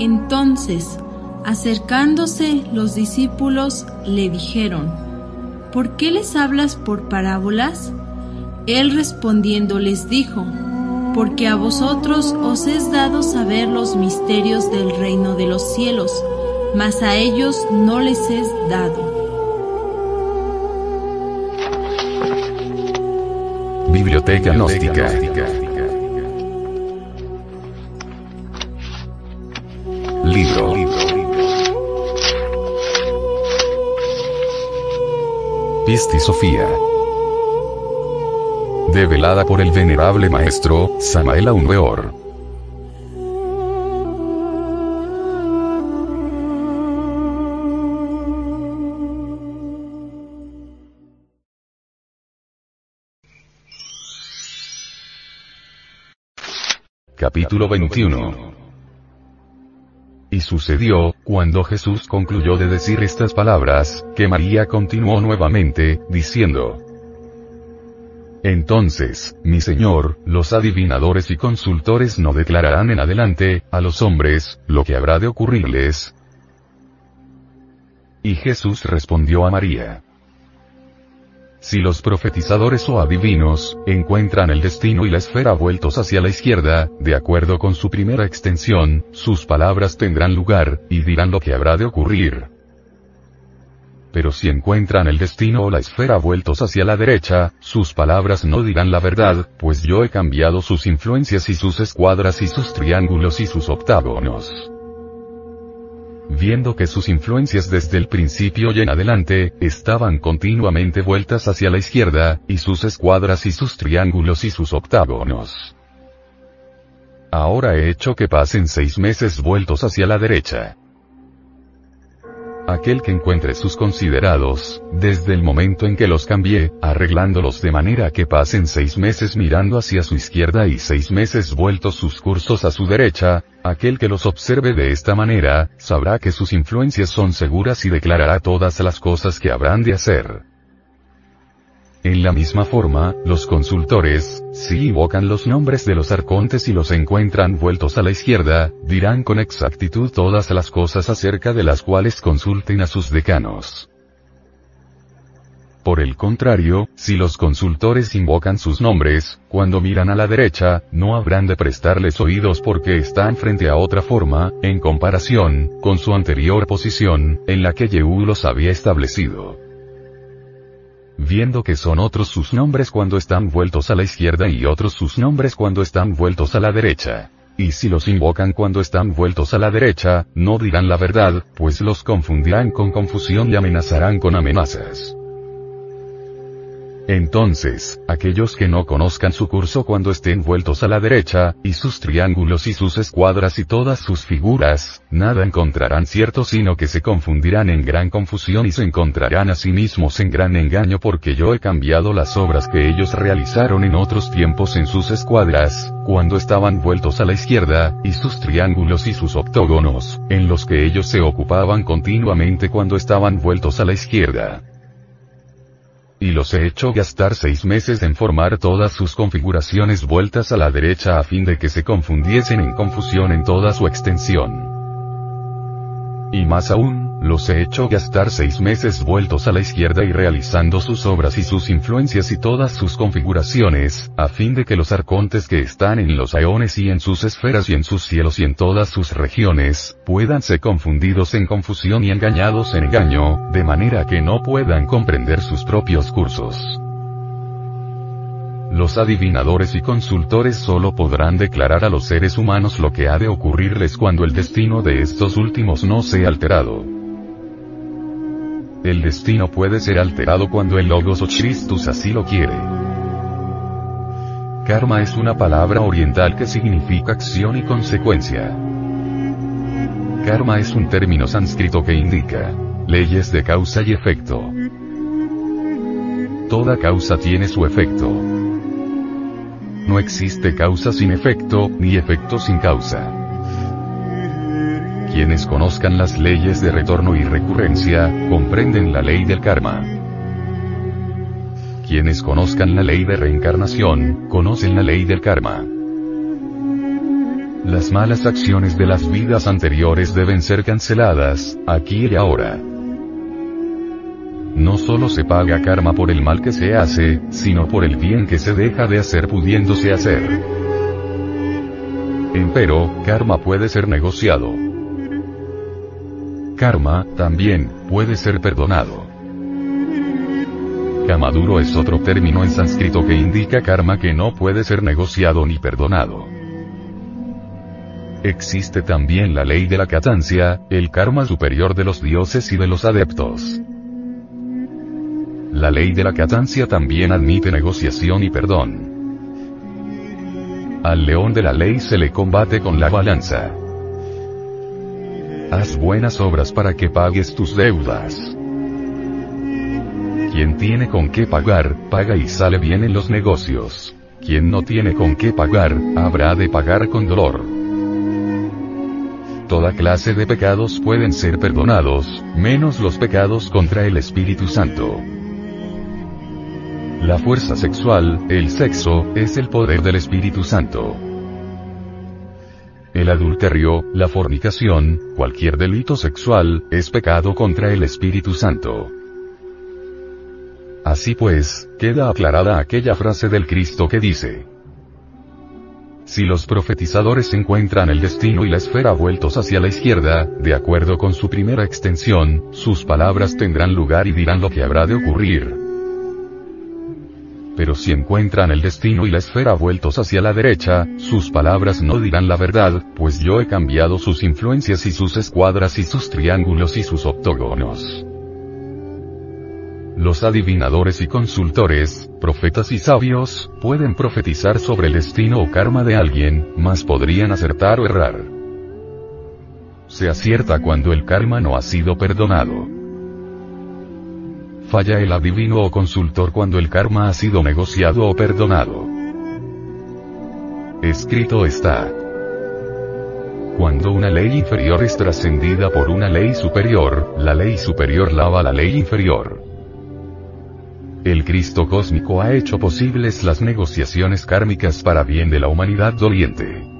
Entonces, acercándose los discípulos, le dijeron, ¿Por qué les hablas por parábolas? Él respondiendo les dijo, Porque a vosotros os es dado saber los misterios del reino de los cielos, mas a ellos no les es dado. Biblioteca Gnóstica. Libro. Pisti Sofía. Develada por el venerable maestro, Samael Aunweor. Capítulo 21 Sucedió, cuando Jesús concluyó de decir estas palabras, que María continuó nuevamente, diciendo, Entonces, mi Señor, los adivinadores y consultores no declararán en adelante, a los hombres, lo que habrá de ocurrirles. Y Jesús respondió a María, si los profetizadores o adivinos, encuentran el destino y la esfera vueltos hacia la izquierda, de acuerdo con su primera extensión, sus palabras tendrán lugar, y dirán lo que habrá de ocurrir. Pero si encuentran el destino o la esfera vueltos hacia la derecha, sus palabras no dirán la verdad, pues yo he cambiado sus influencias y sus escuadras y sus triángulos y sus octágonos viendo que sus influencias desde el principio y en adelante, estaban continuamente vueltas hacia la izquierda, y sus escuadras y sus triángulos y sus octágonos. Ahora he hecho que pasen seis meses vueltos hacia la derecha. Aquel que encuentre sus considerados, desde el momento en que los cambié, arreglándolos de manera que pasen seis meses mirando hacia su izquierda y seis meses vueltos sus cursos a su derecha, aquel que los observe de esta manera, sabrá que sus influencias son seguras y declarará todas las cosas que habrán de hacer. En la misma forma, los consultores, si invocan los nombres de los arcontes y los encuentran vueltos a la izquierda, dirán con exactitud todas las cosas acerca de las cuales consulten a sus decanos. Por el contrario, si los consultores invocan sus nombres, cuando miran a la derecha, no habrán de prestarles oídos porque están frente a otra forma, en comparación, con su anterior posición, en la que Yehú los había establecido viendo que son otros sus nombres cuando están vueltos a la izquierda y otros sus nombres cuando están vueltos a la derecha. Y si los invocan cuando están vueltos a la derecha, no dirán la verdad, pues los confundirán con confusión y amenazarán con amenazas. Entonces, aquellos que no conozcan su curso cuando estén vueltos a la derecha, y sus triángulos y sus escuadras y todas sus figuras, nada encontrarán cierto sino que se confundirán en gran confusión y se encontrarán a sí mismos en gran engaño porque yo he cambiado las obras que ellos realizaron en otros tiempos en sus escuadras, cuando estaban vueltos a la izquierda, y sus triángulos y sus octógonos, en los que ellos se ocupaban continuamente cuando estaban vueltos a la izquierda y los he hecho gastar seis meses en formar todas sus configuraciones vueltas a la derecha a fin de que se confundiesen en confusión en toda su extensión. Y más aún, los he hecho gastar seis meses vueltos a la izquierda y realizando sus obras y sus influencias y todas sus configuraciones, a fin de que los arcontes que están en los aeones y en sus esferas y en sus cielos y en todas sus regiones, puedan ser confundidos en confusión y engañados en engaño, de manera que no puedan comprender sus propios cursos. Los adivinadores y consultores solo podrán declarar a los seres humanos lo que ha de ocurrirles cuando el destino de estos últimos no sea alterado. El destino puede ser alterado cuando el Logos o Christus así lo quiere. Karma es una palabra oriental que significa acción y consecuencia. Karma es un término sánscrito que indica leyes de causa y efecto. Toda causa tiene su efecto. No existe causa sin efecto, ni efecto sin causa. Quienes conozcan las leyes de retorno y recurrencia, comprenden la ley del karma. Quienes conozcan la ley de reencarnación, conocen la ley del karma. Las malas acciones de las vidas anteriores deben ser canceladas, aquí y ahora. No solo se paga karma por el mal que se hace, sino por el bien que se deja de hacer pudiéndose hacer. Empero, karma puede ser negociado. Karma, también, puede ser perdonado. Kamaduro es otro término en sánscrito que indica karma que no puede ser negociado ni perdonado. Existe también la ley de la catancia, el karma superior de los dioses y de los adeptos. La ley de la catancia también admite negociación y perdón. Al león de la ley se le combate con la balanza. Haz buenas obras para que pagues tus deudas. Quien tiene con qué pagar, paga y sale bien en los negocios. Quien no tiene con qué pagar, habrá de pagar con dolor. Toda clase de pecados pueden ser perdonados, menos los pecados contra el Espíritu Santo. La fuerza sexual, el sexo, es el poder del Espíritu Santo. El adulterio, la fornicación, cualquier delito sexual, es pecado contra el Espíritu Santo. Así pues, queda aclarada aquella frase del Cristo que dice, si los profetizadores encuentran el destino y la esfera vueltos hacia la izquierda, de acuerdo con su primera extensión, sus palabras tendrán lugar y dirán lo que habrá de ocurrir. Pero si encuentran el destino y la esfera vueltos hacia la derecha, sus palabras no dirán la verdad, pues yo he cambiado sus influencias y sus escuadras y sus triángulos y sus octógonos. Los adivinadores y consultores, profetas y sabios, pueden profetizar sobre el destino o karma de alguien, mas podrían acertar o errar. Se acierta cuando el karma no ha sido perdonado. Falla el adivino o consultor cuando el karma ha sido negociado o perdonado. Escrito está. Cuando una ley inferior es trascendida por una ley superior, la ley superior lava la ley inferior. El Cristo cósmico ha hecho posibles las negociaciones kármicas para bien de la humanidad doliente.